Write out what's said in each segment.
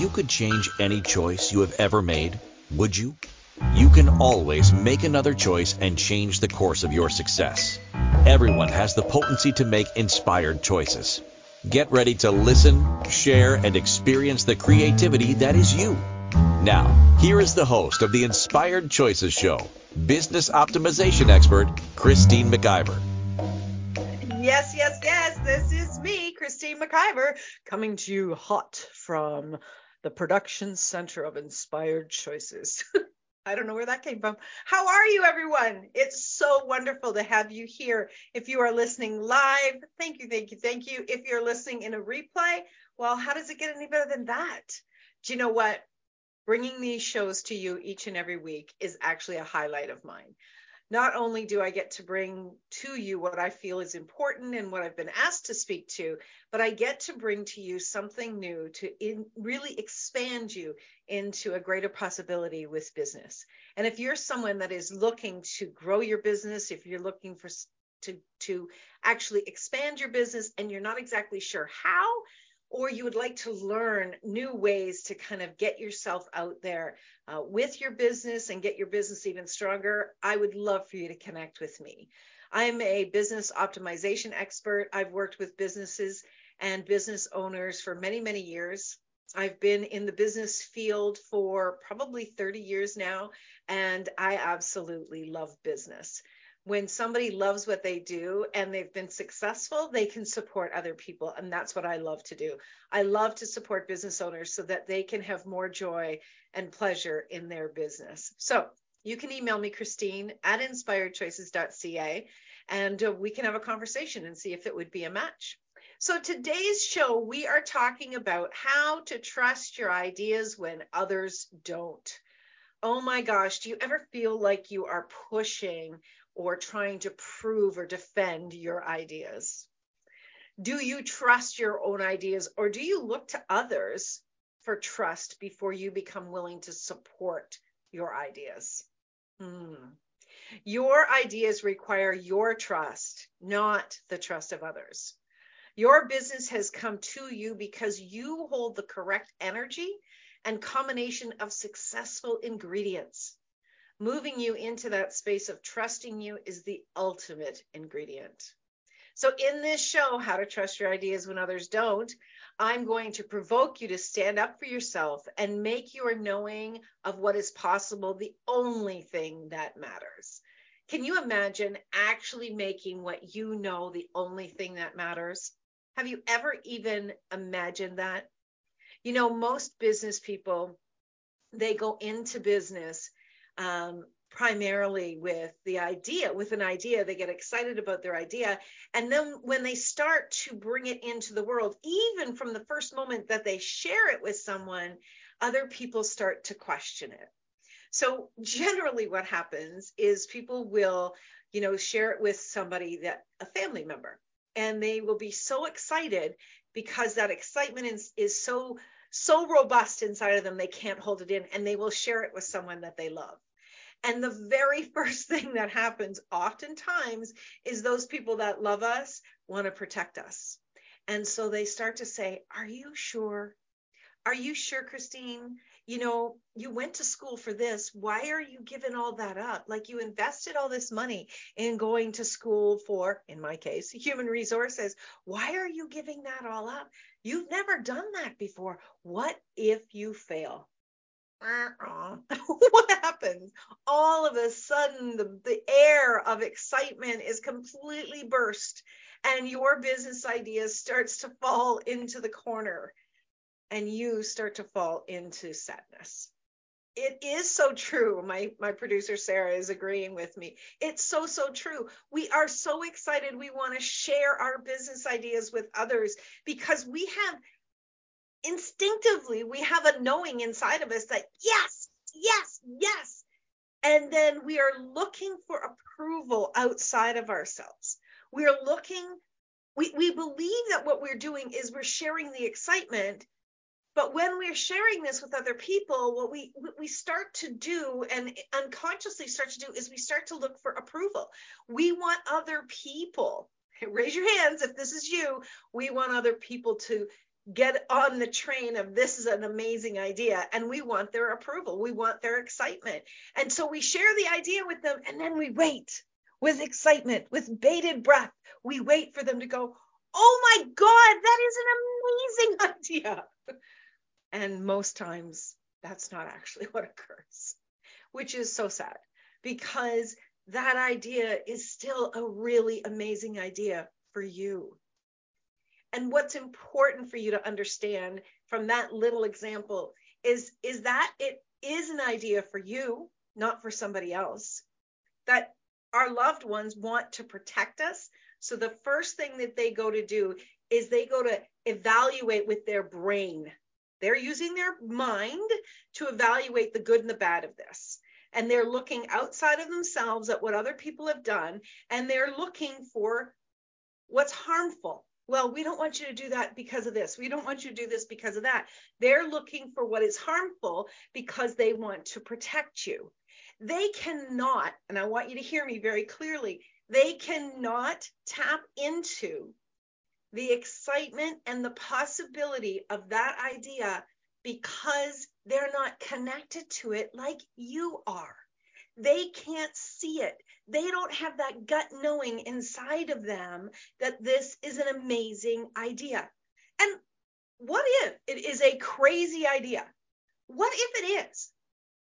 You could change any choice you have ever made, would you? You can always make another choice and change the course of your success. Everyone has the potency to make inspired choices. Get ready to listen, share, and experience the creativity that is you. Now, here is the host of the Inspired Choices Show, business optimization expert, Christine McIver. Yes, yes, yes. This is me, Christine McIver, coming to you hot from the production center of Inspired Choices. I don't know where that came from. How are you, everyone? It's so wonderful to have you here. If you are listening live, thank you, thank you, thank you. If you're listening in a replay, well, how does it get any better than that? Do you know what? Bringing these shows to you each and every week is actually a highlight of mine not only do I get to bring to you what I feel is important and what I've been asked to speak to, but I get to bring to you something new to in, really expand you into a greater possibility with business. And if you're someone that is looking to grow your business, if you're looking for to to actually expand your business and you're not exactly sure how, or you would like to learn new ways to kind of get yourself out there uh, with your business and get your business even stronger, I would love for you to connect with me. I'm a business optimization expert. I've worked with businesses and business owners for many, many years. I've been in the business field for probably 30 years now, and I absolutely love business when somebody loves what they do and they've been successful, they can support other people. And that's what I love to do. I love to support business owners so that they can have more joy and pleasure in their business. So you can email me, Christine at inspiredchoices.ca, and uh, we can have a conversation and see if it would be a match. So today's show, we are talking about how to trust your ideas when others don't. Oh my gosh, do you ever feel like you are pushing or trying to prove or defend your ideas? Do you trust your own ideas or do you look to others for trust before you become willing to support your ideas? Hmm. Your ideas require your trust, not the trust of others. Your business has come to you because you hold the correct energy and combination of successful ingredients moving you into that space of trusting you is the ultimate ingredient. So, in this show, How to Trust Your Ideas When Others Don't, I'm going to provoke you to stand up for yourself and make your knowing of what is possible the only thing that matters. Can you imagine actually making what you know the only thing that matters? Have you ever even imagined that? You know, most business people, they go into business um, primarily with the idea with an idea they get excited about their idea. And then when they start to bring it into the world even from the first moment that they share it with someone other people start to question it. So generally what happens is people will you know share it with somebody that a family member and they will be so excited because that excitement is, is so so robust inside of them they can't hold it in and they will share it with someone that they love and the very first thing that happens oftentimes is those people that love us want to protect us. And so they start to say, Are you sure? Are you sure, Christine? You know, you went to school for this. Why are you giving all that up? Like you invested all this money in going to school for, in my case, human resources. Why are you giving that all up? You've never done that before. What if you fail? what happens? All of a sudden, the, the air of excitement is completely burst, and your business idea starts to fall into the corner, and you start to fall into sadness. It is so true. My my producer Sarah is agreeing with me. It's so so true. We are so excited. We want to share our business ideas with others because we have instinctively we have a knowing inside of us that yes, yes, yes. And then we are looking for approval outside of ourselves. We are looking, we, we believe that what we're doing is we're sharing the excitement. But when we're sharing this with other people, what we we start to do and unconsciously start to do is we start to look for approval. We want other people, raise your hands if this is you, we want other people to get on the train of this is an amazing idea and we want their approval we want their excitement and so we share the idea with them and then we wait with excitement with bated breath we wait for them to go oh my god that is an amazing idea. And most times that's not actually what occurs which is so sad because that idea is still a really amazing idea for you. And what's important for you to understand from that little example is is that it is an idea for you not for somebody else that our loved ones want to protect us so the first thing that they go to do is they go to evaluate with their brain they're using their mind to evaluate the good and the bad of this and they're looking outside of themselves at what other people have done and they're looking for what's harmful well, we don't want you to do that because of this. We don't want you to do this because of that. They're looking for what is harmful because they want to protect you. They cannot, and I want you to hear me very clearly, they cannot tap into the excitement and the possibility of that idea because they're not connected to it like you are. They can't see it they don't have that gut knowing inside of them that this is an amazing idea. And what if it is a crazy idea? What if it is?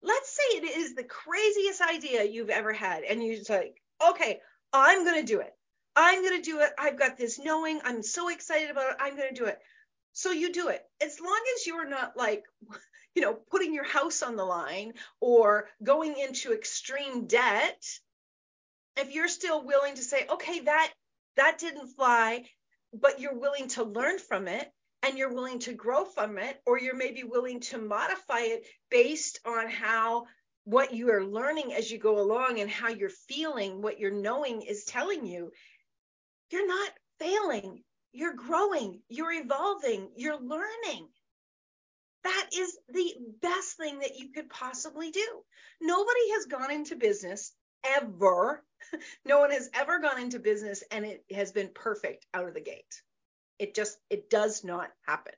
Let's say it is the craziest idea you've ever had, and you're like, okay, I'm going to do it. I'm going to do it. I've got this knowing. I'm so excited about it. I'm going to do it. So you do it. As long as you're not like, you know, putting your house on the line or going into extreme debt if you're still willing to say, okay, that that didn't fly, but you're willing to learn from it and you're willing to grow from it, or you're maybe willing to modify it based on how what you are learning as you go along and how you're feeling, what you're knowing is telling you, you're not failing. You're growing, you're evolving, you're learning. That is the best thing that you could possibly do. Nobody has gone into business ever. No one has ever gone into business and it has been perfect out of the gate. It just, it does not happen.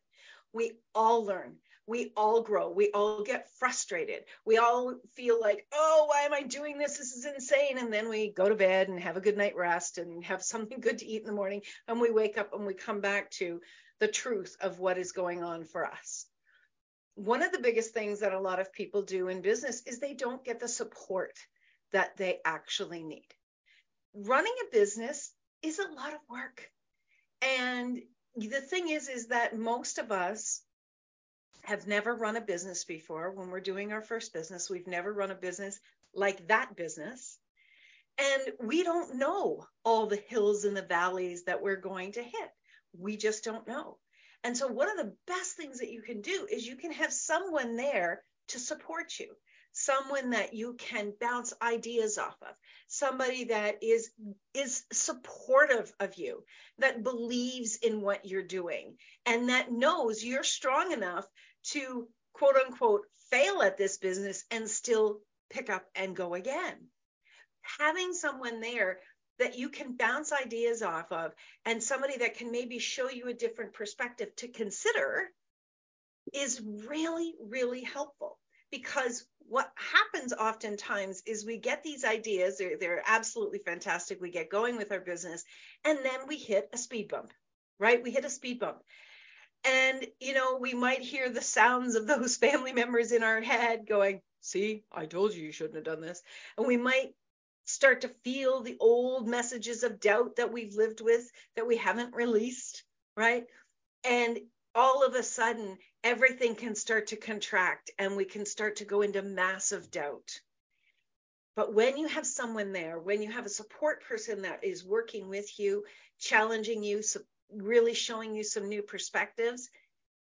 We all learn. We all grow. We all get frustrated. We all feel like, oh, why am I doing this? This is insane. And then we go to bed and have a good night rest and have something good to eat in the morning. And we wake up and we come back to the truth of what is going on for us. One of the biggest things that a lot of people do in business is they don't get the support that they actually need. Running a business is a lot of work. And the thing is, is that most of us have never run a business before. When we're doing our first business, we've never run a business like that business. And we don't know all the hills and the valleys that we're going to hit. We just don't know. And so, one of the best things that you can do is you can have someone there to support you someone that you can bounce ideas off of somebody that is is supportive of you that believes in what you're doing and that knows you're strong enough to quote unquote fail at this business and still pick up and go again. Having someone there that you can bounce ideas off of and somebody that can maybe show you a different perspective to consider is really really helpful. Because what happens oftentimes is we get these ideas they're, they're absolutely fantastic we get going with our business and then we hit a speed bump right? We hit a speed bump and you know we might hear the sounds of those family members in our head going see i told you you shouldn't have done this and we might start to feel the old messages of doubt that we've lived with that we haven't released right and all of a sudden everything can start to contract and we can start to go into massive doubt. But when you have someone there, when you have a support person that is working with you, challenging you, really showing you some new perspectives,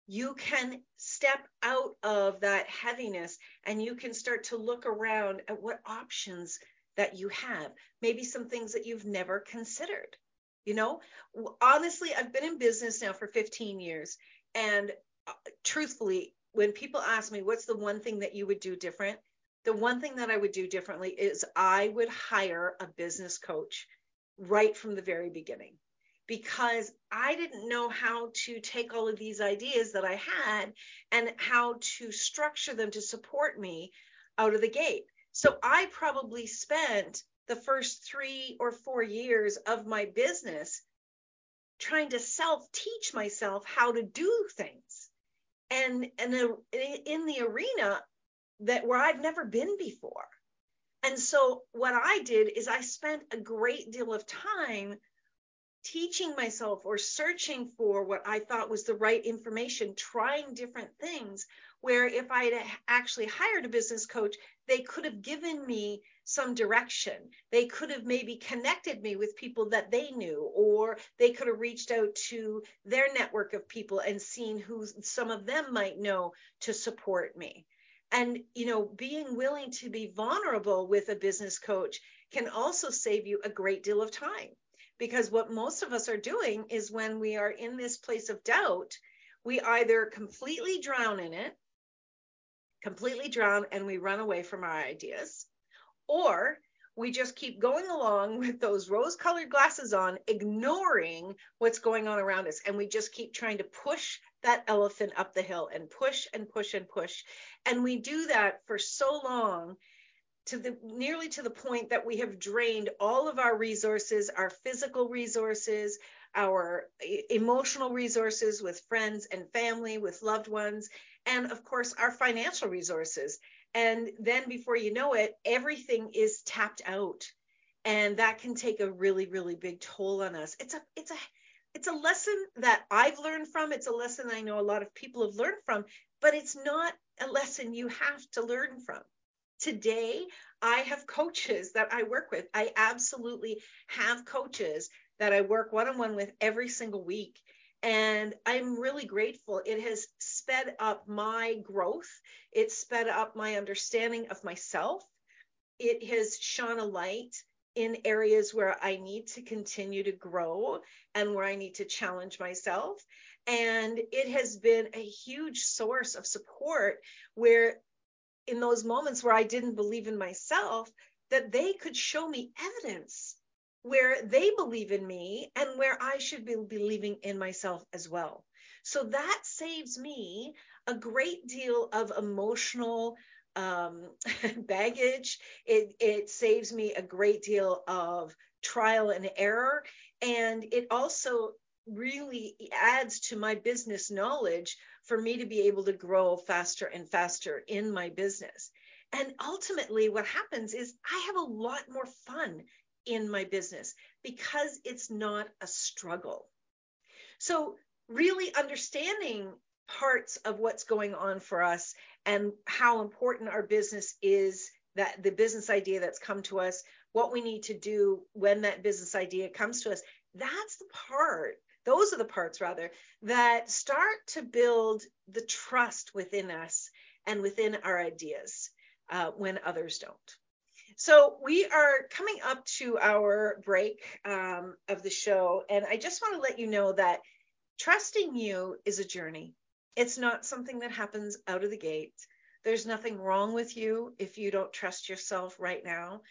you can step out of that heaviness and you can start to look around at what options that you have, maybe some things that you've never considered. You know, honestly, I've been in business now for 15 years. And uh, truthfully, when people ask me, what's the one thing that you would do different? The one thing that I would do differently is I would hire a business coach right from the very beginning. Because I didn't know how to take all of these ideas that I had and how to structure them to support me out of the gate. So I probably spent the first three or four years of my business trying to self teach myself how to do things and, and in the arena that where I've never been before. And so what I did is I spent a great deal of time teaching myself or searching for what I thought was the right information, trying different things. Where if I had actually hired a business coach, they could have given me some direction. They could have maybe connected me with people that they knew, or they could have reached out to their network of people and seen who some of them might know to support me. And, you know, being willing to be vulnerable with a business coach can also save you a great deal of time because what most of us are doing is when we are in this place of doubt, we either completely drown in it, completely drown, and we run away from our ideas, or we just keep going along with those rose colored glasses on, ignoring what's going on around us. And we just keep trying to push that elephant up the hill and push and push and push. And we do that for so long to the nearly to the point that we have drained all of our resources, our physical resources, our emotional resources with friends and family, with loved ones, and of course our financial resources. And then before you know it, everything is tapped out. And that can take a really, really big toll on us. It's a it's a it's a lesson that I've learned from. It's a lesson I know a lot of people have learned from, but it's not a lesson you have to learn from today I have coaches that I work with. I absolutely have coaches that I work one on one with every single week. And I'm really grateful. It has sped up my growth, it's sped up my understanding of myself. It has shone a light in areas where I need to continue to grow and where I need to challenge myself. And it has been a huge source of support where in those moments where I didn't believe in myself, that they could show me evidence where they believe in me and where I should be believing in myself as well. So that saves me a great deal of emotional um, baggage. It, it saves me a great deal of trial and error. And it also really adds to my business knowledge for me to be able to grow faster and faster in my business. And ultimately, what happens is I have a lot more fun in my business because it's not a struggle. So, really understanding parts of what's going on for us and how important our business is that the business idea that's come to us what we need to do when that business idea comes to us that's the part those are the parts rather that start to build the trust within us and within our ideas uh, when others don't. So we are coming up to our break um, of the show, and I just want to let you know that trusting you is a journey. It's not something that happens out of the gate. There's nothing wrong with you if you don't trust yourself right now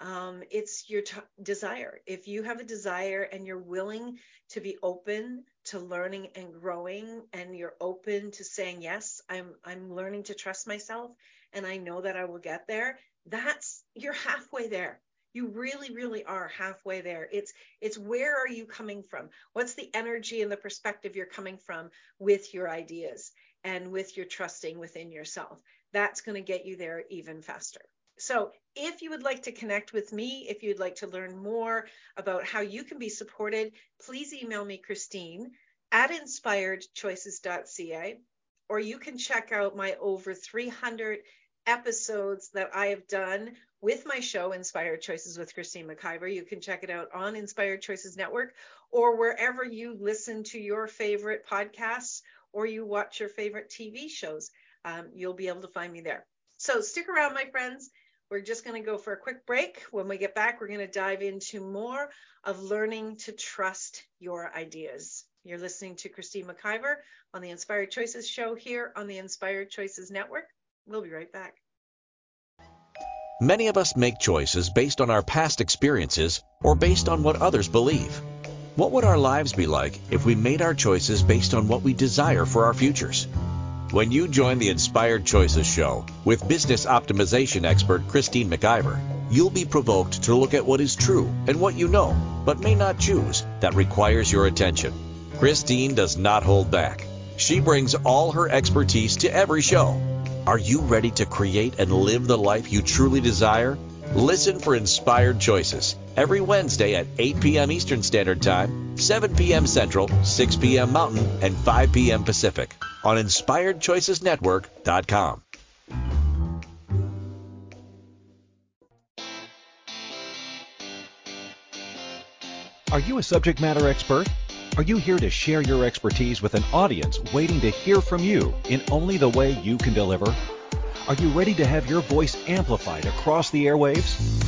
um, it's your t- desire. If you have a desire and you're willing to be open to learning and growing, and you're open to saying yes, I'm I'm learning to trust myself, and I know that I will get there. That's you're halfway there. You really, really are halfway there. It's it's where are you coming from? What's the energy and the perspective you're coming from with your ideas and with your trusting within yourself? That's going to get you there even faster. So, if you would like to connect with me, if you'd like to learn more about how you can be supported, please email me, Christine at inspiredchoices.ca, or you can check out my over 300 episodes that I have done with my show, Inspired Choices with Christine McIver. You can check it out on Inspired Choices Network or wherever you listen to your favorite podcasts or you watch your favorite TV shows. Um, you'll be able to find me there. So stick around, my friends. We're just going to go for a quick break. When we get back, we're going to dive into more of learning to trust your ideas. You're listening to Christine McIver on the Inspired Choices show here on the Inspired Choices Network. We'll be right back. Many of us make choices based on our past experiences or based on what others believe. What would our lives be like if we made our choices based on what we desire for our futures? When you join the Inspired Choices show with business optimization expert Christine McIver, you'll be provoked to look at what is true and what you know, but may not choose, that requires your attention. Christine does not hold back. She brings all her expertise to every show. Are you ready to create and live the life you truly desire? Listen for Inspired Choices every Wednesday at 8 p.m. Eastern Standard Time, 7 p.m. Central, 6 p.m. Mountain, and 5 p.m. Pacific on InspiredChoicesNetwork.com. Are you a subject matter expert? Are you here to share your expertise with an audience waiting to hear from you in only the way you can deliver? Are you ready to have your voice amplified across the airwaves?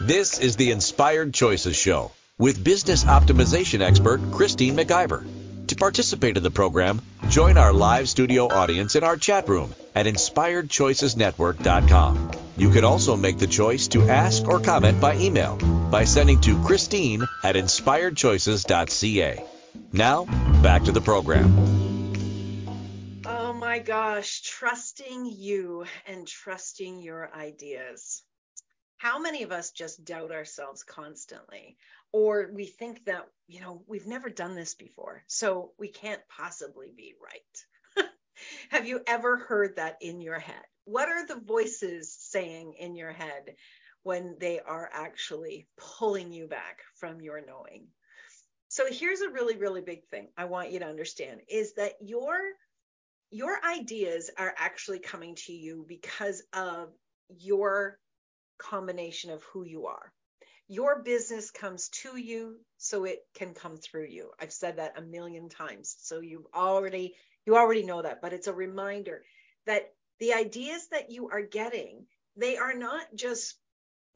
This is the Inspired Choices Show with business optimization expert Christine McIver. To participate in the program, join our live studio audience in our chat room at inspiredchoicesnetwork.com. You can also make the choice to ask or comment by email by sending to Christine at inspiredchoices.ca. Now, back to the program Oh my gosh, trusting you and trusting your ideas. How many of us just doubt ourselves constantly? Or we think that, you know, we've never done this before, so we can't possibly be right. Have you ever heard that in your head? What are the voices saying in your head when they are actually pulling you back from your knowing? So here's a really, really big thing I want you to understand is that your your ideas are actually coming to you because of your combination of who you are. Your business comes to you so it can come through you. I've said that a million times. So you already you already know that, but it's a reminder that the ideas that you are getting, they are not just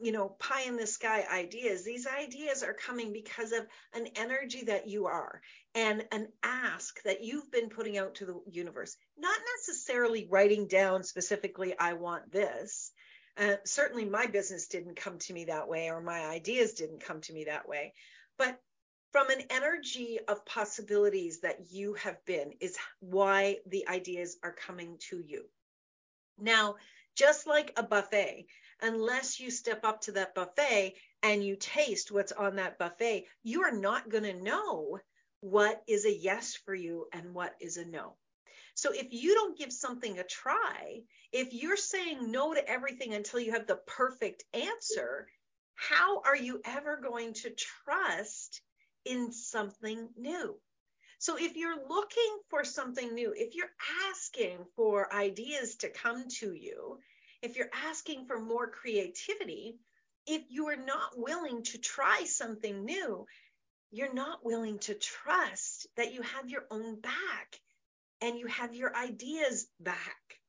you know, pie in the sky ideas. These ideas are coming because of an energy that you are and an ask that you've been putting out to the universe, not necessarily writing down specifically, I want this. Uh, certainly, my business didn't come to me that way, or my ideas didn't come to me that way. But from an energy of possibilities that you have been, is why the ideas are coming to you. Now, just like a buffet, unless you step up to that buffet and you taste what's on that buffet, you are not going to know what is a yes for you and what is a no. So if you don't give something a try, if you're saying no to everything until you have the perfect answer, how are you ever going to trust in something new? So if you're looking for something new, if you're asking for ideas to come to you, if you're asking for more creativity, if you are not willing to try something new, you're not willing to trust that you have your own back and you have your ideas back.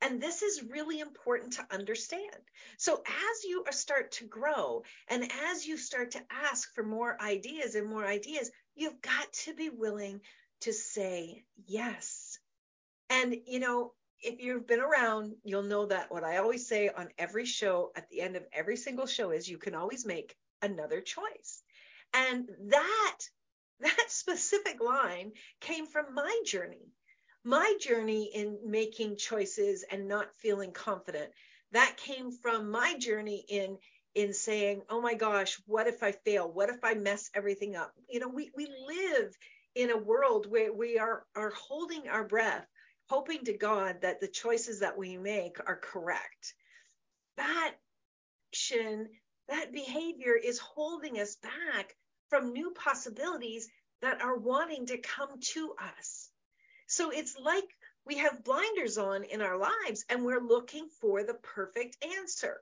And this is really important to understand. So, as you start to grow and as you start to ask for more ideas and more ideas, you've got to be willing to say yes. And, you know, if you've been around, you'll know that what I always say on every show at the end of every single show is you can always make another choice. And that that specific line came from my journey. My journey in making choices and not feeling confident. That came from my journey in in saying, "Oh my gosh, what if I fail? What if I mess everything up?" You know, we we live in a world where we are are holding our breath hoping to God that the choices that we make are correct. That action, that behavior is holding us back from new possibilities that are wanting to come to us. So it's like we have blinders on in our lives and we're looking for the perfect answer.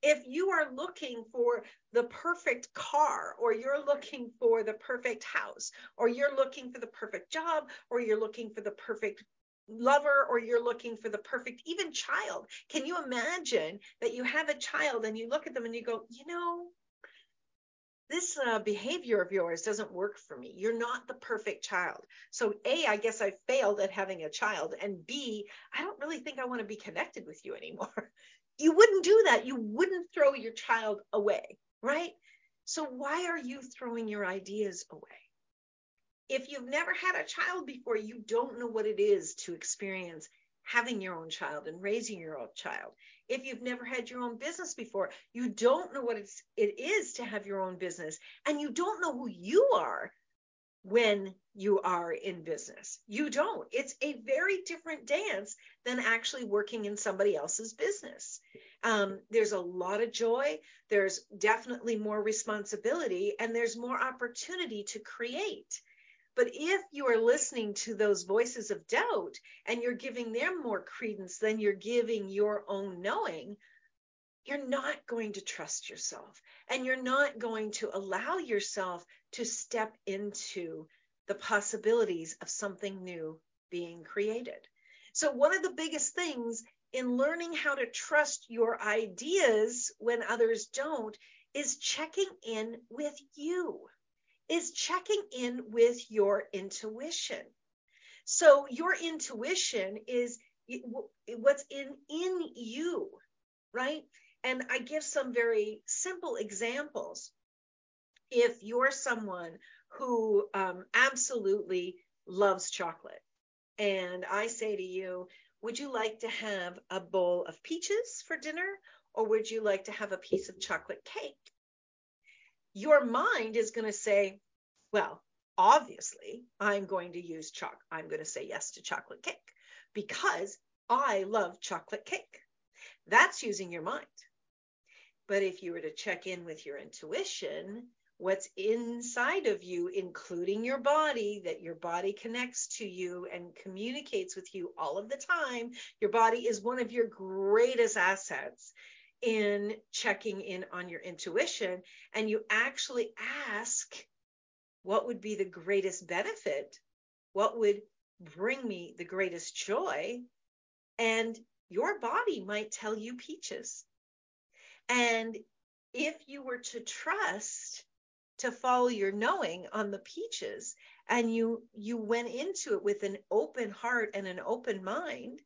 If you are looking for the perfect car, or you're looking for the perfect house, or you're looking for the perfect job, or you're looking for the perfect lover or you're looking for the perfect even child can you imagine that you have a child and you look at them and you go you know this uh, behavior of yours doesn't work for me. You're not the perfect child. So, A, I guess I failed at having a child. And B, I don't really think I want to be connected with you anymore. you wouldn't do that. You wouldn't throw your child away, right? So, why are you throwing your ideas away? If you've never had a child before, you don't know what it is to experience having your own child and raising your own child. If you've never had your own business before, you don't know what it's, it is to have your own business and you don't know who you are when you are in business. You don't. It's a very different dance than actually working in somebody else's business. Um, there's a lot of joy, there's definitely more responsibility, and there's more opportunity to create. But if you are listening to those voices of doubt and you're giving them more credence than you're giving your own knowing, you're not going to trust yourself and you're not going to allow yourself to step into the possibilities of something new being created. So, one of the biggest things in learning how to trust your ideas when others don't is checking in with you is checking in with your intuition. So your intuition is what's in in you, right? And I give some very simple examples. If you're someone who um, absolutely loves chocolate, and I say to you, would you like to have a bowl of peaches for dinner, or would you like to have a piece of chocolate cake? Your mind is going to say, well, obviously, I'm going to use chalk. I'm going to say yes to chocolate cake because I love chocolate cake. That's using your mind. But if you were to check in with your intuition, what's inside of you, including your body, that your body connects to you and communicates with you all of the time, your body is one of your greatest assets in checking in on your intuition and you actually ask what would be the greatest benefit? What would bring me the greatest joy? And your body might tell you peaches. And if you were to trust to follow your knowing on the peaches and you you went into it with an open heart and an open mind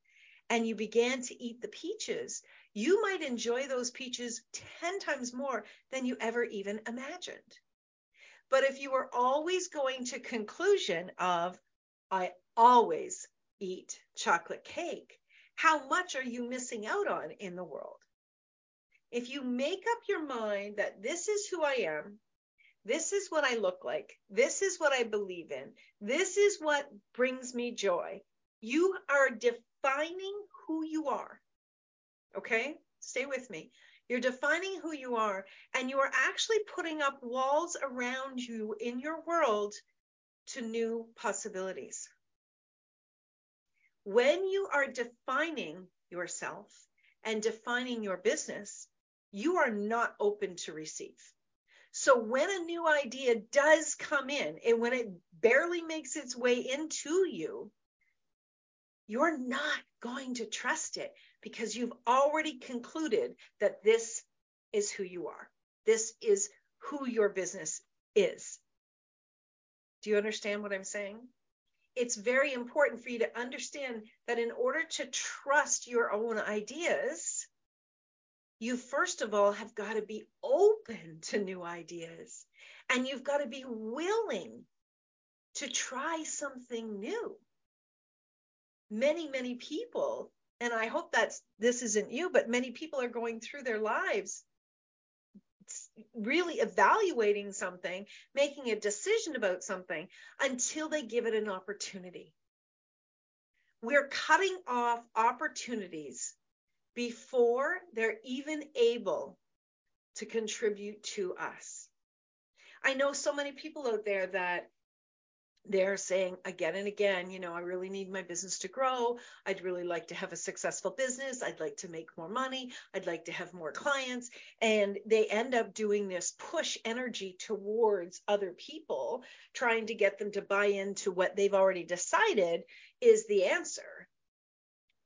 and you began to eat the peaches you might enjoy those peaches 10 times more than you ever even imagined. But if you are always going to conclusion of I always eat chocolate cake, how much are you missing out on in the world? If you make up your mind that this is who I am, this is what I look like, this is what I believe in, this is what brings me joy, you are defining who you are. Okay? Stay with me. You're defining who you are, and you are actually putting up walls around you in your world to new possibilities. When you are defining yourself and defining your business, you are not open to receive. So when a new idea does come in and when it barely makes its way into you, you're not going to trust it because you've already concluded that this is who you are. This is who your business is. Do you understand what I'm saying? It's very important for you to understand that in order to trust your own ideas, you first of all have got to be open to new ideas and you've got to be willing to try something new. Many, many people and I hope that's this isn't you, but many people are going through their lives really evaluating something, making a decision about something until they give it an opportunity. We're cutting off opportunities before they're even able to contribute to us. I know so many people out there that they're saying again and again, you know, I really need my business to grow. I'd really like to have a successful business. I'd like to make more money. I'd like to have more clients. And they end up doing this push energy towards other people, trying to get them to buy into what they've already decided is the answer.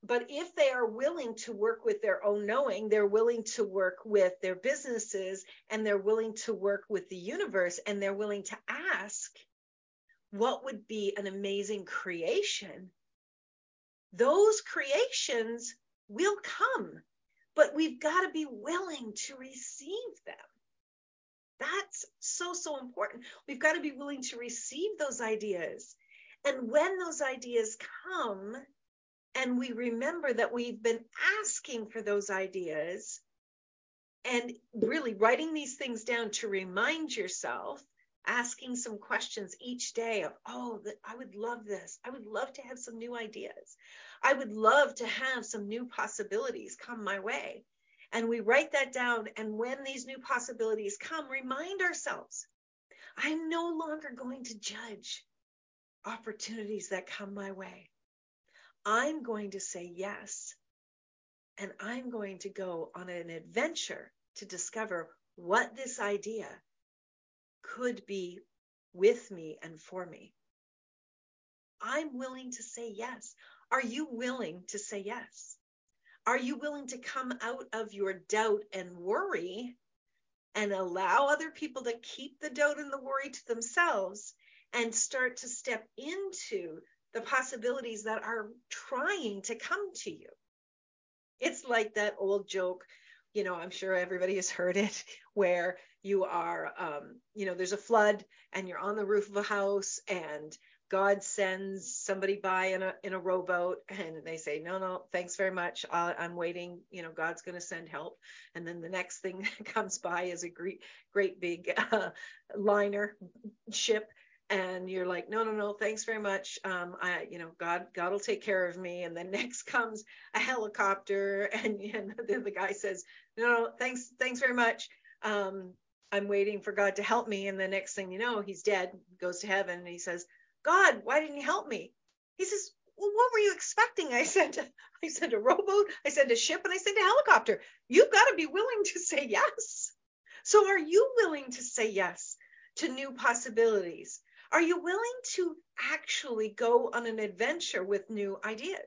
But if they are willing to work with their own knowing, they're willing to work with their businesses and they're willing to work with the universe and they're willing to ask what would be an amazing creation, those creations will come, but we've got to be willing to receive them. That's so, so important. We've got to be willing to receive those ideas. And when those ideas come, and we remember that we've been asking for those ideas, and really writing these things down to remind yourself asking some questions each day of, oh, I would love this. I would love to have some new ideas. I would love to have some new possibilities come my way. And we write that down. And when these new possibilities come, remind ourselves I'm no longer going to judge opportunities that come my way. I'm going to say yes. And I'm going to go on an adventure to discover what this idea could be with me and for me. I'm willing to say yes. Are you willing to say yes? Are you willing to come out of your doubt and worry and allow other people to keep the doubt and the worry to themselves and start to step into the possibilities that are trying to come to you? It's like that old joke you know, I'm sure everybody has heard it, where you are, um, you know, there's a flood and you're on the roof of a house and God sends somebody by in a in a rowboat and they say, no, no, thanks very much. I'm waiting. You know, God's going to send help. And then the next thing that comes by is a great, great big uh, liner ship and you're like no no no thanks very much. Um i you know god god will take care of me. And then next comes a helicopter and, and the, the guy says no no thanks thanks very much. Um i'm waiting for god to help me. And the next thing you know he's dead goes to heaven and he says god why didn't you help me? He says well what were you expecting? I sent i sent a rowboat i sent a ship and i sent a helicopter. You've got to be willing to say yes. So are you willing to say yes to new possibilities are you willing to actually go on an adventure with new ideas?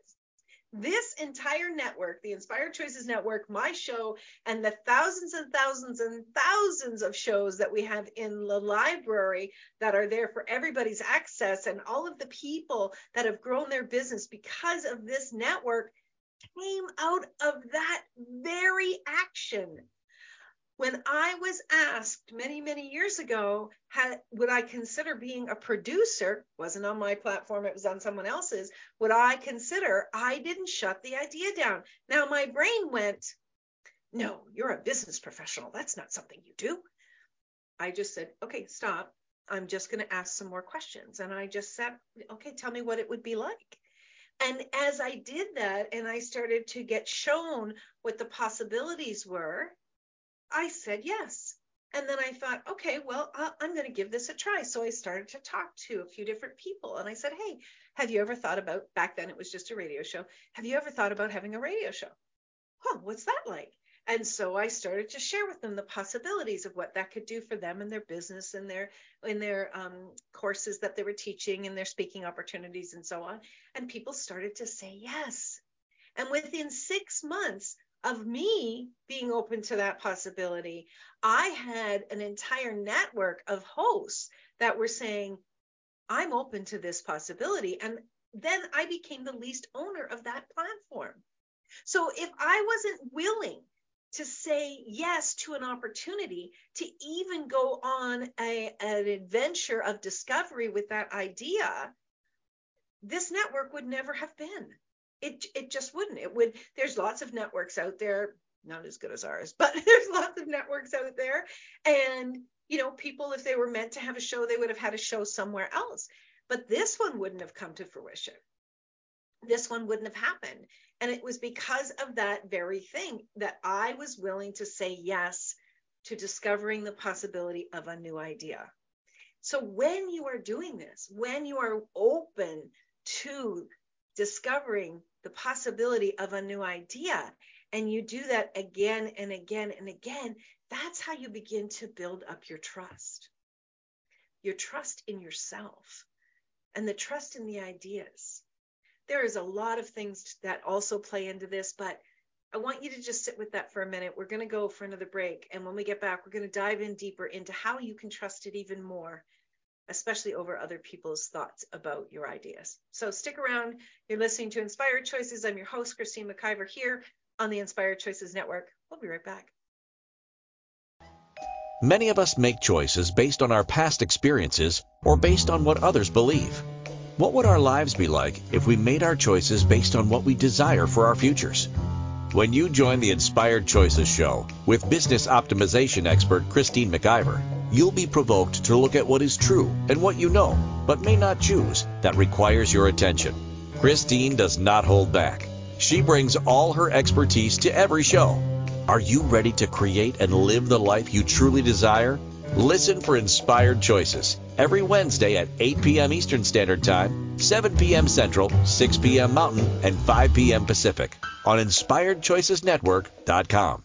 This entire network, the Inspired Choices Network, my show, and the thousands and thousands and thousands of shows that we have in the library that are there for everybody's access, and all of the people that have grown their business because of this network came out of that very action when I was asked many, many years ago, had, would I consider being a producer? Wasn't on my platform, it was on someone else's. Would I consider? I didn't shut the idea down. Now my brain went, no, you're a business professional. That's not something you do. I just said, okay, stop. I'm just going to ask some more questions. And I just said, okay, tell me what it would be like. And as I did that, and I started to get shown what the possibilities were, I said yes. And then I thought, okay, well, I'm going to give this a try. So I started to talk to a few different people. And I said, hey, have you ever thought about, back then it was just a radio show, have you ever thought about having a radio show? Huh, what's that like? And so I started to share with them the possibilities of what that could do for them and their business and their in their um, courses that they were teaching and their speaking opportunities and so on. And people started to say yes. And within six months, of me being open to that possibility, I had an entire network of hosts that were saying, I'm open to this possibility. And then I became the least owner of that platform. So if I wasn't willing to say yes to an opportunity to even go on a, an adventure of discovery with that idea, this network would never have been it it just wouldn't. It would. There's lots of networks out there, not as good as ours, but there's lots of networks out there, and you know, people if they were meant to have a show, they would have had a show somewhere else. But this one wouldn't have come to fruition. This one wouldn't have happened. And it was because of that very thing that I was willing to say yes to discovering the possibility of a new idea. So when you are doing this, when you are open to discovering the possibility of a new idea, and you do that again and again and again, that's how you begin to build up your trust. Your trust in yourself and the trust in the ideas. There is a lot of things that also play into this, but I want you to just sit with that for a minute. We're going to go for another break. And when we get back, we're going to dive in deeper into how you can trust it even more, especially over other people's thoughts about your ideas. So stick around. You're listening to Inspired Choices. I'm your host, Christine McIver, here on the Inspired Choices Network. We'll be right back. Many of us make choices based on our past experiences or based on what others believe. What would our lives be like if we made our choices based on what we desire for our futures? When you join the Inspired Choices show with business optimization expert Christine McIver, you'll be provoked to look at what is true and what you know, but may not choose, that requires your attention. Christine does not hold back. She brings all her expertise to every show. Are you ready to create and live the life you truly desire? Listen for Inspired Choices every Wednesday at 8 p.m. Eastern Standard Time, 7 p.m. Central, 6 p.m. Mountain, and 5 p.m. Pacific on InspiredChoicesNetwork.com.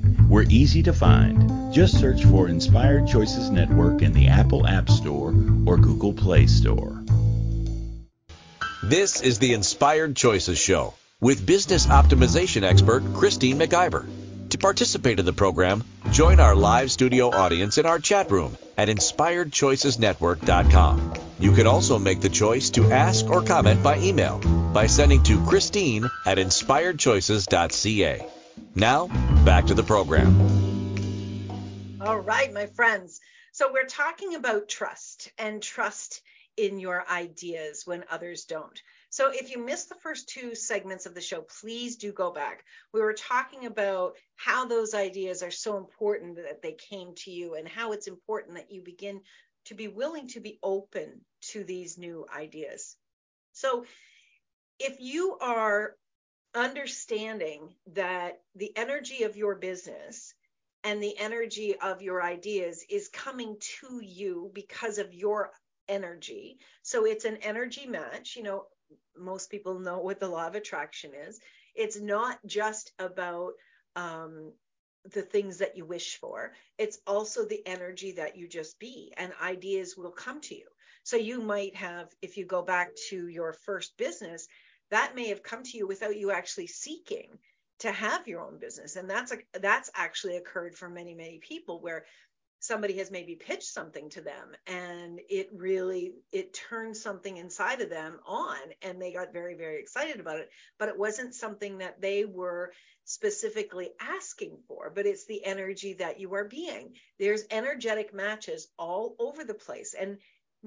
We're easy to find. Just search for Inspired Choices Network in the Apple App Store or Google Play Store. This is the Inspired Choices Show with business optimization expert Christine McIver. To participate in the program, join our live studio audience in our chat room at inspiredchoicesnetwork.com. You can also make the choice to ask or comment by email by sending to Christine at inspiredchoices.ca. Now, back to the program. All right, my friends. So we're talking about trust and trust in your ideas when others don't. So if you missed the first two segments of the show, please do go back. We were talking about how those ideas are so important that they came to you and how it's important that you begin to be willing to be open to these new ideas. So if you are understanding that the energy of your business and the energy of your ideas is coming to you because of your energy. So it's an energy match. You know, most people know what the law of attraction is. It's not just about um, the things that you wish for, it's also the energy that you just be, and ideas will come to you. So you might have, if you go back to your first business, that may have come to you without you actually seeking to have your own business. And that's a that's actually occurred for many many people where somebody has maybe pitched something to them and it really it turned something inside of them on and they got very very excited about it. But it wasn't something that they were specifically asking for but it's the energy that you are being. There's energetic matches all over the place. And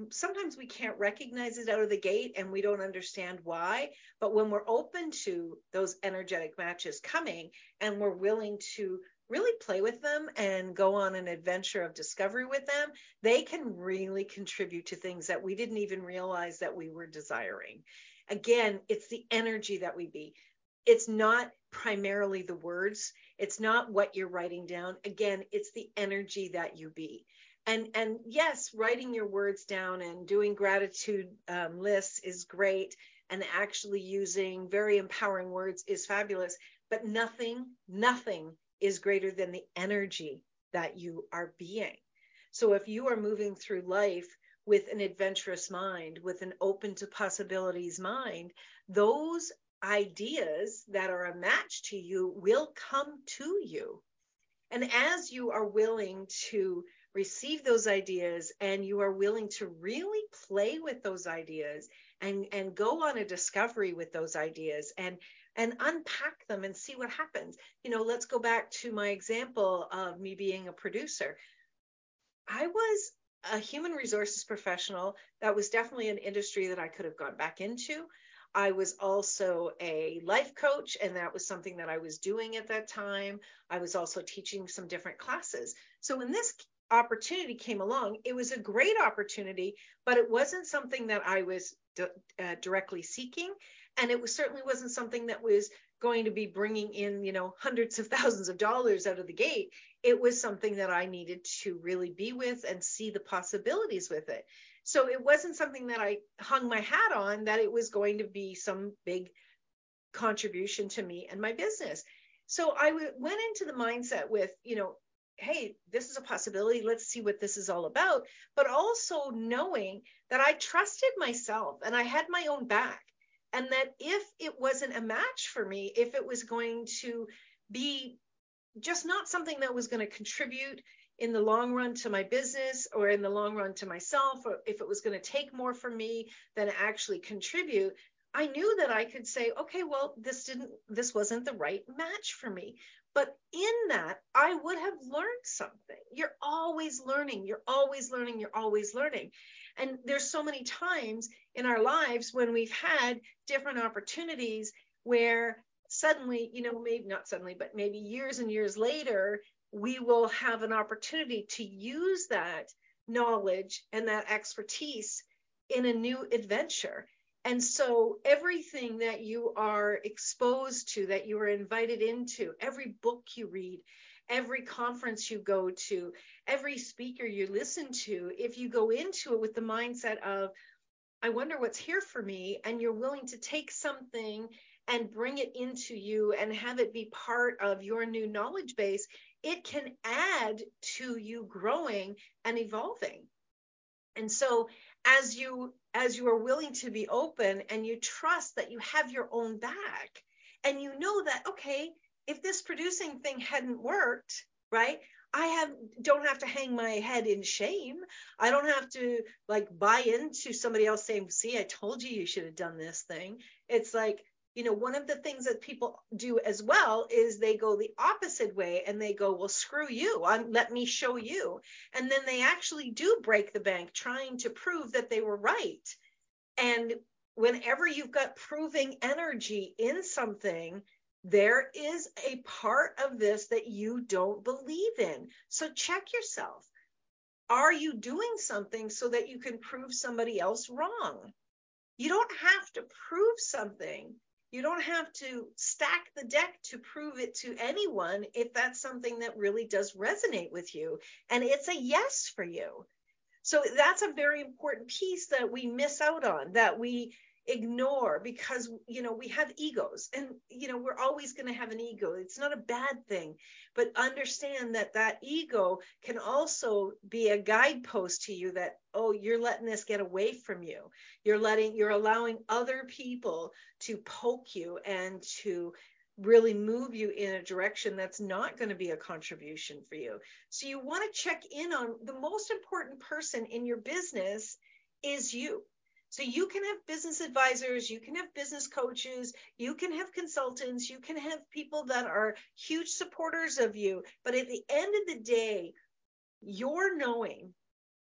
sometimes we can't recognize it out of the gate and we don't understand why but when we're open to those energetic matches coming and we're willing to really play with them and go on an adventure of discovery with them, they can really contribute to things that we didn't even realize that we were desiring. Again, it's the energy that we be. It's not primarily the words, it's not what you're writing down. Again, it's the energy that you be. And and yes, writing your words down and doing gratitude um, lists is great, and actually using very empowering words is fabulous. But nothing, nothing is greater than the energy that you are being. So if you are moving through life with an adventurous mind, with an open to possibilities mind, those ideas that are a match to you will come to you. And as you are willing to receive those ideas and you are willing to really play with those ideas and, and go on a discovery with those ideas and and unpack them and see what happens. You know, let's go back to my example of me being a producer. I was a human resources professional. That was definitely an industry that I could have gone back into. I was also a life coach, and that was something that I was doing at that time. I was also teaching some different classes. So in this opportunity came along, it was a great opportunity, but it wasn't something that I was uh, directly seeking. And it was certainly wasn't something that was going to be bringing in, you know, hundreds of thousands of dollars out of the gate. It was something that I needed to really be with and see the possibilities with it. So it wasn't something that I hung my hat on that it was going to be some big contribution to me and my business. So I w- went into the mindset with, you know, hey, this is a possibility. Let's see what this is all about. But also knowing that I trusted myself and I had my own back. And that if it wasn't a match for me, if it was going to be just not something that was going to contribute in the long run to my business or in the long run to myself, or if it was going to take more from me than actually contribute, I knew that I could say, okay, well, this didn't, this wasn't the right match for me. But in that, I would have learned something. You're always learning. You're always learning. You're always learning. And there's so many times in our lives when we've had different opportunities where suddenly, you know, maybe not suddenly, but maybe years and years later, we will have an opportunity to use that knowledge and that expertise in a new adventure. And so everything that you are exposed to, that you are invited into, every book you read, every conference you go to, every speaker you listen to, if you go into it with the mindset of, I wonder what's here for me, and you're willing to take something and bring it into you and have it be part of your new knowledge base, it can add to you growing and evolving. And so as you as you are willing to be open and you trust that you have your own back and you know that okay, if this producing thing hadn't worked, right? I have don't have to hang my head in shame. I don't have to like buy into somebody else saying, "See, I told you you should have done this thing." It's like you know, one of the things that people do as well is they go the opposite way and they go, well, screw you. I'm, let me show you. And then they actually do break the bank trying to prove that they were right. And whenever you've got proving energy in something, there is a part of this that you don't believe in. So check yourself. Are you doing something so that you can prove somebody else wrong? You don't have to prove something you don't have to stack the deck to prove it to anyone if that's something that really does resonate with you and it's a yes for you. So that's a very important piece that we miss out on, that we ignore because you know we have egos and you know we're always going to have an ego. It's not a bad thing but understand that that ego can also be a guidepost to you that oh you're letting this get away from you. You're letting you're allowing other people to poke you and to really move you in a direction that's not going to be a contribution for you. So you want to check in on the most important person in your business is you so you can have business advisors, you can have business coaches, you can have consultants, you can have people that are huge supporters of you. But at the end of the day, you're knowing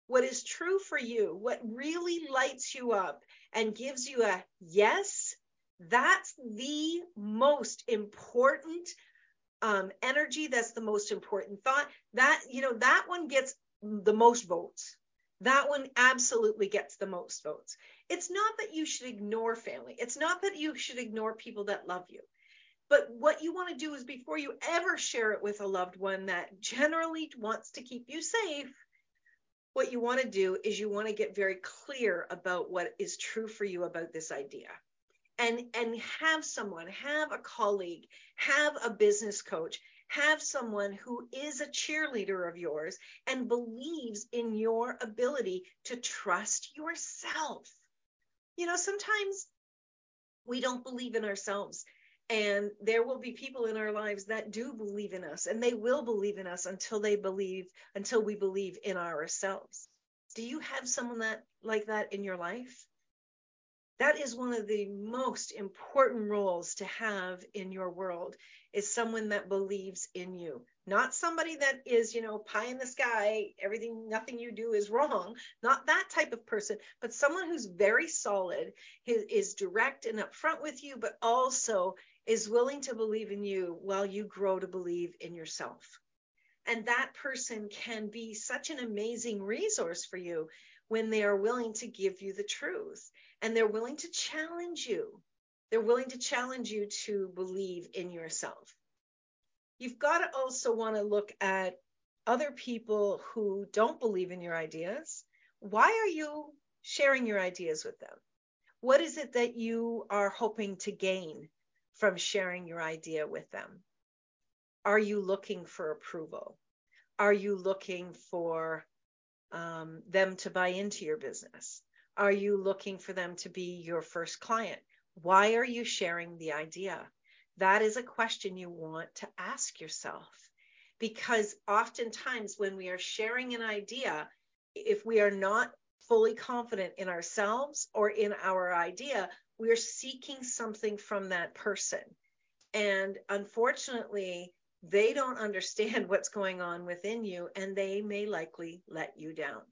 what is true for you, what really lights you up and gives you a yes, that's the most important um, energy. That's the most important thought. That, you know, that one gets the most votes that one absolutely gets the most votes. It's not that you should ignore family. It's not that you should ignore people that love you. But what you want to do is before you ever share it with a loved one that generally wants to keep you safe, what you want to do is you want to get very clear about what is true for you about this idea. And, and have someone, have a colleague, have a business coach, have someone who is a cheerleader of yours and believes in your ability to trust yourself. You know, sometimes we don't believe in ourselves. And there will be people in our lives that do believe in us, and they will believe in us until they believe, until we believe in ourselves. Do you have someone that like that in your life? That is one of the most important roles to have in your world is someone that believes in you. Not somebody that is you know pie in the sky everything nothing you do is wrong. Not that type of person but someone who's very solid is direct and upfront with you but also is willing to believe in you while you grow to believe in yourself. And that person can be such an amazing resource for you when they are willing to give you the truth and they're willing to challenge you. They're willing to challenge you to believe in yourself. You've got to also want to look at other people who don't believe in your ideas. Why are you sharing your ideas with them? What is it that you are hoping to gain from sharing your idea with them? Are you looking for approval? Are you looking for um, them to buy into your business? Are you looking for them to be your first client? Why are you sharing the idea? That is a question you want to ask yourself. Because oftentimes, when we are sharing an idea, if we are not fully confident in ourselves or in our idea, we are seeking something from that person. And unfortunately, they don't understand what's going on within you and they may likely let you down.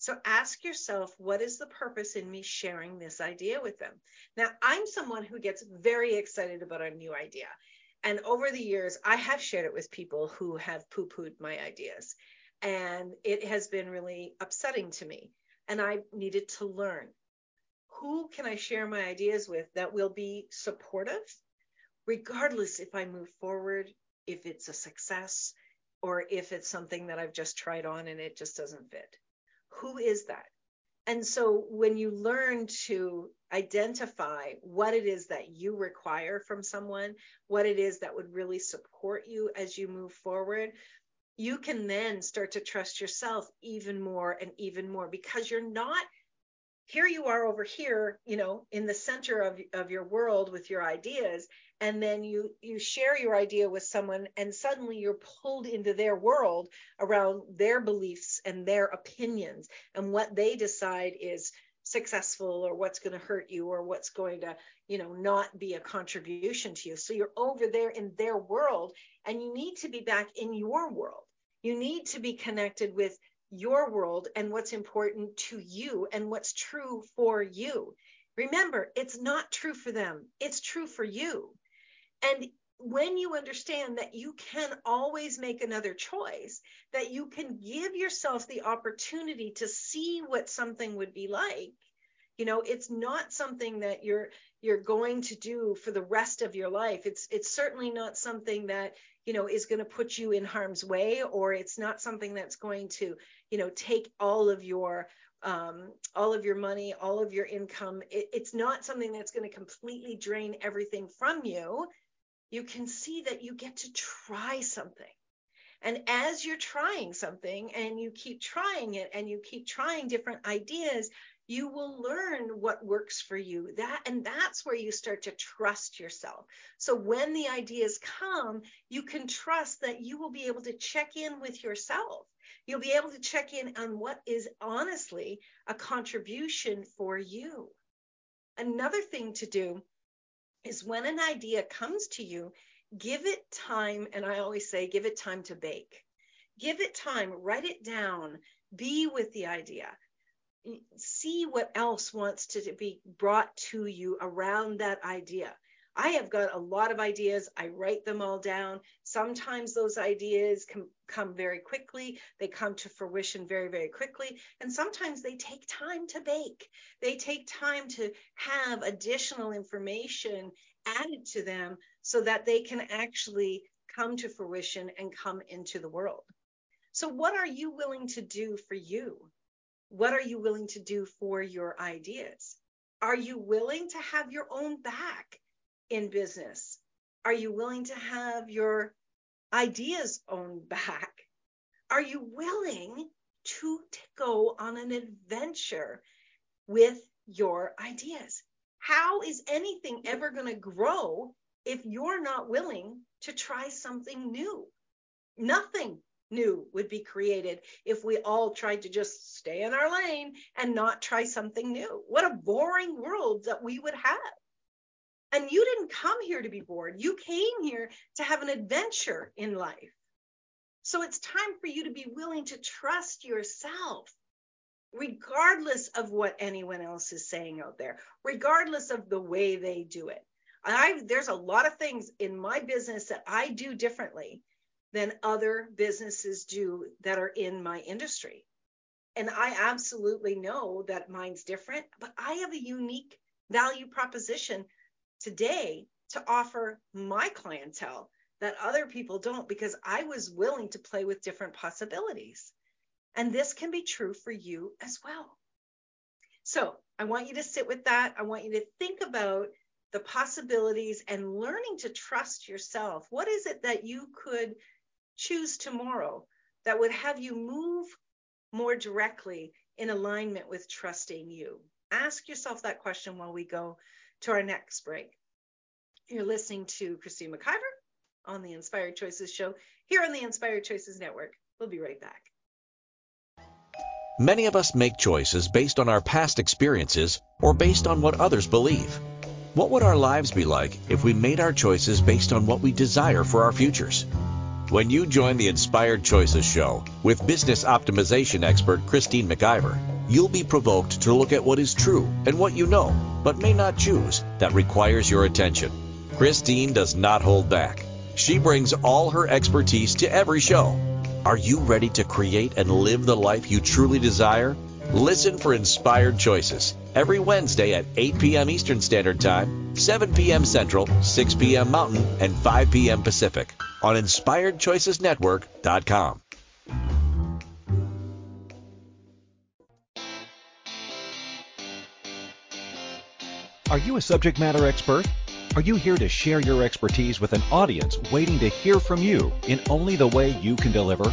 So ask yourself, what is the purpose in me sharing this idea with them? Now, I'm someone who gets very excited about a new idea. And over the years, I have shared it with people who have poo pooed my ideas. And it has been really upsetting to me. And I needed to learn who can I share my ideas with that will be supportive, regardless if I move forward, if it's a success, or if it's something that I've just tried on and it just doesn't fit who is that? And so when you learn to identify what it is that you require from someone, what it is that would really support you as you move forward, you can then start to trust yourself even more and even more because you're not here you are over here you know in the center of, of your world with your ideas and then you you share your idea with someone and suddenly you're pulled into their world around their beliefs and their opinions and what they decide is successful or what's going to hurt you or what's going to you know not be a contribution to you. So you're over there in their world and you need to be back in your world. You need to be connected with your world and what's important to you and what's true for you. Remember it's not true for them. It's true for you. And when you understand that you can always make another choice, that you can give yourself the opportunity to see what something would be like, you know, it's not something that you're you're going to do for the rest of your life. It's it's certainly not something that, you know, is going to put you in harm's way or it's not something that's going to, you know, take all of your um, all of your money, all of your income. It, it's not something that's going to completely drain everything from you you can see that you get to try something. And as you're trying something and you keep trying it and you keep trying different ideas, you will learn what works for you. That and that's where you start to trust yourself. So when the ideas come, you can trust that you will be able to check in with yourself. You'll be able to check in on what is honestly a contribution for you. Another thing to do is when an idea comes to you, give it time. And I always say, give it time to bake. Give it time, write it down, be with the idea. See what else wants to be brought to you around that idea. I have got a lot of ideas. I write them all down. Sometimes those ideas can come very quickly. They come to fruition very, very quickly. And sometimes they take time to bake. They take time to have additional information added to them so that they can actually come to fruition and come into the world. So, what are you willing to do for you? What are you willing to do for your ideas? Are you willing to have your own back? in business? Are you willing to have your ideas owned back? Are you willing to go on an adventure with your ideas? How is anything ever going to grow if you're not willing to try something new? Nothing new would be created if we all tried to just stay in our lane and not try something new. What a boring world that we would have. And you didn't come here to be bored. You came here to have an adventure in life. So it's time for you to be willing to trust yourself, regardless of what anyone else is saying out there, regardless of the way they do it. I there's a lot of things in my business that I do differently than other businesses do that are in my industry. And I absolutely know that mine's different, but I have a unique value proposition today to offer my clientele that other people don't because I was willing to play with different possibilities. And this can be true for you as well. So I want you to sit with that. I want you to think about the possibilities and learning to trust yourself. What is it that you could choose tomorrow that would have you move more directly in alignment with trusting you? Ask yourself that question while we go to our next break. You're listening to Christine McIver on the Inspired Choices show here on the Inspired Choices Network. We'll be right back. Many of us make choices based on our past experiences or based on what others believe. What would our lives be like if we made our choices based on what we desire for our futures? When you join the Inspired Choices show with business optimization expert Christine McIver, you'll be provoked to look at what is true and what you know, but may not choose, that requires your attention. Christine does not hold back. She brings all her expertise to every show. Are you ready to create and live the life you truly desire? Listen for Inspired Choices every Wednesday at 8 p.m. Eastern Standard Time, 7 p.m. Central, 6 p.m. Mountain, and 5 p.m. Pacific on InspiredChoicesNetwork.com. Are you a subject matter expert? Are you here to share your expertise with an audience waiting to hear from you in only the way you can deliver?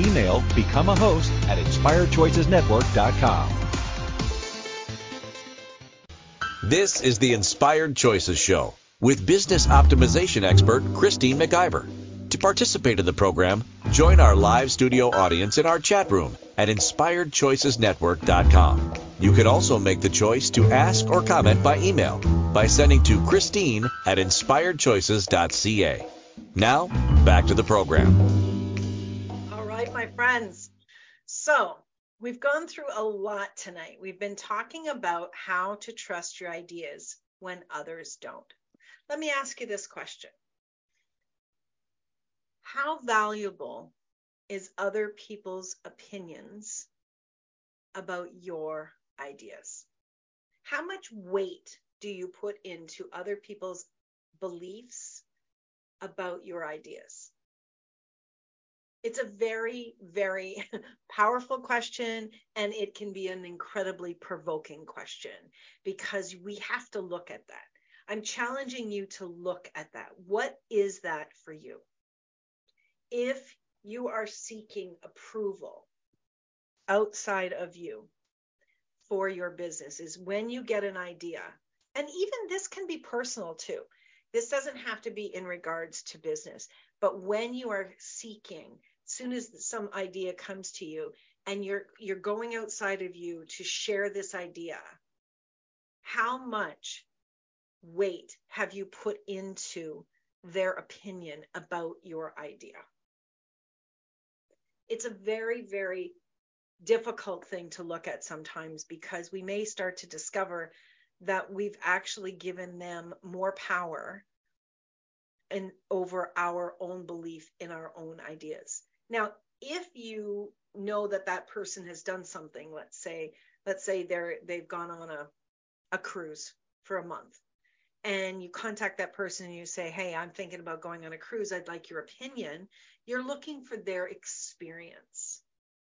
Email become a host at inspiredchoicesnetwork.com. This is the Inspired Choices Show with business optimization expert Christine McIver. To participate in the program, join our live studio audience in our chat room at inspiredchoicesnetwork.com. You can also make the choice to ask or comment by email by sending to Christine at inspiredchoices.ca. Now, back to the program. Friends. So, we've gone through a lot tonight. We've been talking about how to trust your ideas when others don't. Let me ask you this question How valuable is other people's opinions about your ideas? How much weight do you put into other people's beliefs about your ideas? It's a very, very powerful question, and it can be an incredibly provoking question because we have to look at that. I'm challenging you to look at that. What is that for you? If you are seeking approval outside of you, for your business is when you get an idea. And even this can be personal too. This doesn't have to be in regards to business, but when you are seeking, soon as some idea comes to you and you're you're going outside of you to share this idea, how much weight have you put into their opinion about your idea? It's a very, very difficult thing to look at sometimes because we may start to discover that we've actually given them more power and over our own belief in our own ideas. Now, if you know that that person has done something, let's say, let's say they're they've gone on a a cruise for a month and you contact that person and you say, "Hey, I'm thinking about going on a cruise. I'd like your opinion." You're looking for their experience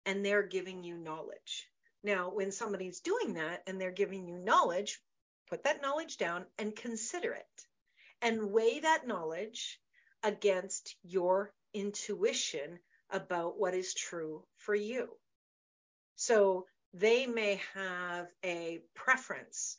and they're giving you knowledge. Now, when somebody's doing that and they're giving you knowledge, put that knowledge down and consider it and weigh that knowledge against your intuition about what is true for you. So they may have a preference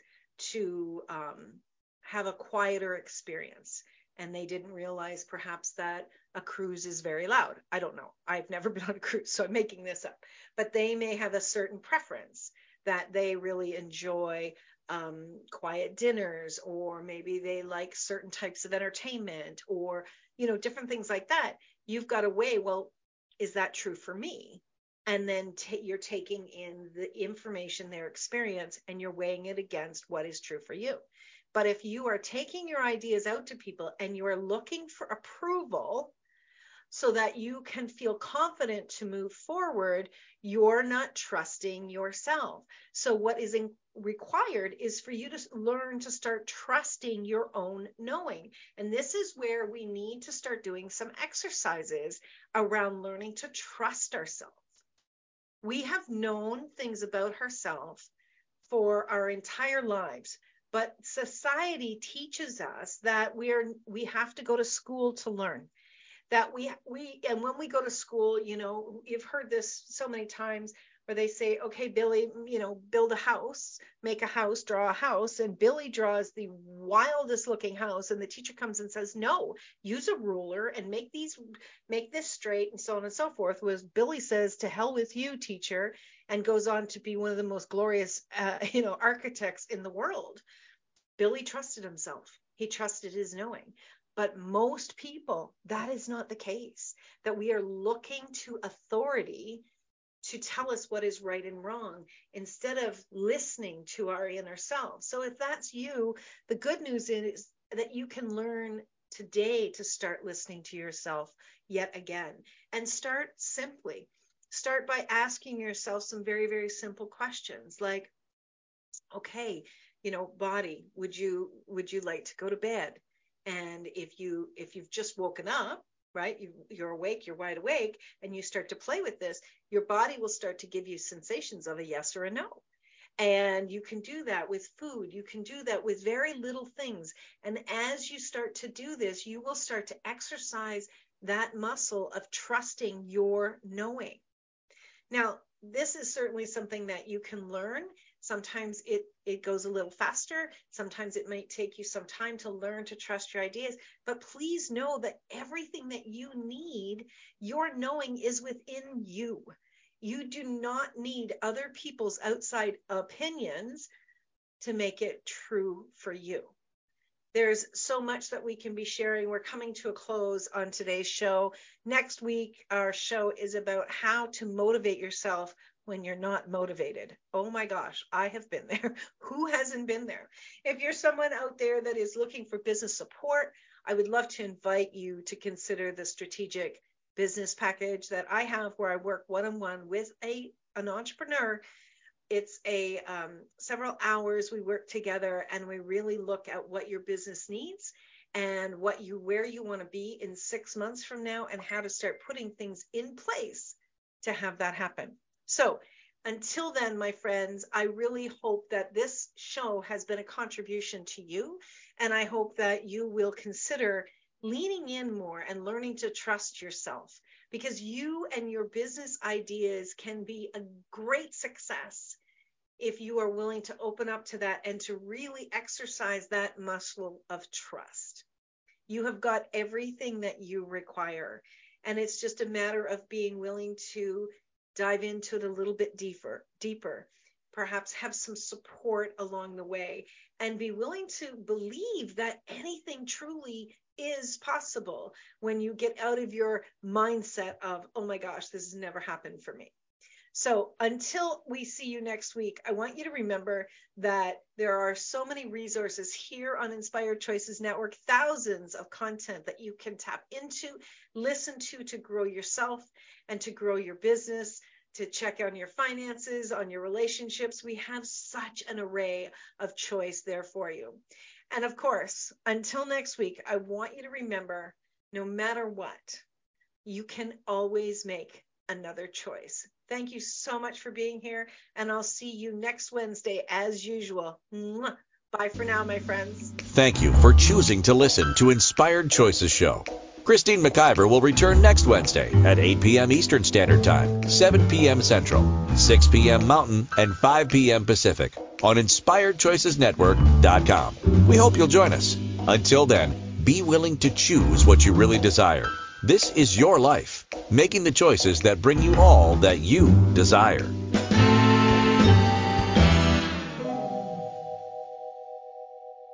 to um, have a quieter experience. And they didn't realize perhaps that a cruise is very loud. I don't know. I've never been on a cruise, so I'm making this up. But they may have a certain preference that they really enjoy um, quiet dinners, or maybe they like certain types of entertainment, or you know different things like that. You've got to weigh. Well, is that true for me? And then t- you're taking in the information, their experience, and you're weighing it against what is true for you. But if you are taking your ideas out to people and you are looking for approval so that you can feel confident to move forward, you're not trusting yourself. So, what is in, required is for you to learn to start trusting your own knowing. And this is where we need to start doing some exercises around learning to trust ourselves. We have known things about ourselves for our entire lives but society teaches us that we are we have to go to school to learn that we we and when we go to school you know you've heard this so many times where they say okay billy you know build a house make a house draw a house. And billy draws the wildest looking house. And the teacher comes and says no use a ruler and make these make this straight and so on and so forth. Was billy says to hell with you teacher and goes on to be one of the most glorious uh, you know architects in the world. Billy trusted himself. He trusted his knowing but most people, that is not the case, that we are looking to authority to tell us what is right and wrong instead of listening to our inner self. So if that's you, the good news is that you can learn today to start listening to yourself yet again and start simply. Start by asking yourself some very, very simple questions like, okay, you know, body, would you would you like to go to bed? And if you if you've just woken up right you, you're awake you're wide awake and you start to play with this your body will start to give you sensations of a yes or a no. And you can do that with food. You can do that with very little things. And as you start to do this you will start to exercise that muscle of trusting your knowing. Now this is certainly something that you can learn Sometimes it, it goes a little faster. Sometimes it might take you some time to learn to trust your ideas. But please know that everything that you need, your knowing is within you. You do not need other people's outside opinions to make it true for you. There's so much that we can be sharing. We're coming to a close on today's show. Next week, our show is about how to motivate yourself when you're not motivated. Oh my gosh, I have been there. Who hasn't been there? If you're someone out there that is looking for business support, I would love to invite you to consider the strategic business package that I have where I work one-on-one with a an entrepreneur. It's a um, several hours we work together and we really look at what your business needs and what you where you want to be in six months from now and how to start putting things in place to have that happen. So until then, my friends, I really hope that this show has been a contribution to you. And I hope that you will consider leaning in more and learning to trust yourself because you and your business ideas can be a great success if you are willing to open up to that and to really exercise that muscle of trust. You have got everything that you require. And it's just a matter of being willing to dive into it a little bit deeper, deeper, perhaps have some support along the way, and be willing to believe that anything truly is possible when you get out of your mindset of, oh my gosh, this has never happened for me. So until we see you next week, I want you to remember that there are so many resources here on Inspired Choices Network, thousands of content that you can tap into, listen to to grow yourself and to grow your business to check on your finances, on your relationships. We have such an array of choice there for you. And of course, until next week, I want you to remember no matter what, you can always make another choice. Thank you so much for being here, and I'll see you next Wednesday as usual. Bye for now, my friends. Thank you for choosing to listen to Inspired Choices Show. Christine McIver will return next Wednesday at 8 p.m. Eastern Standard Time, 7 p.m. Central, 6 p.m. Mountain, and 5 p.m. Pacific on InspiredChoicesNetwork.com. We hope you'll join us. Until then, be willing to choose what you really desire. This is your life, making the choices that bring you all that you desire.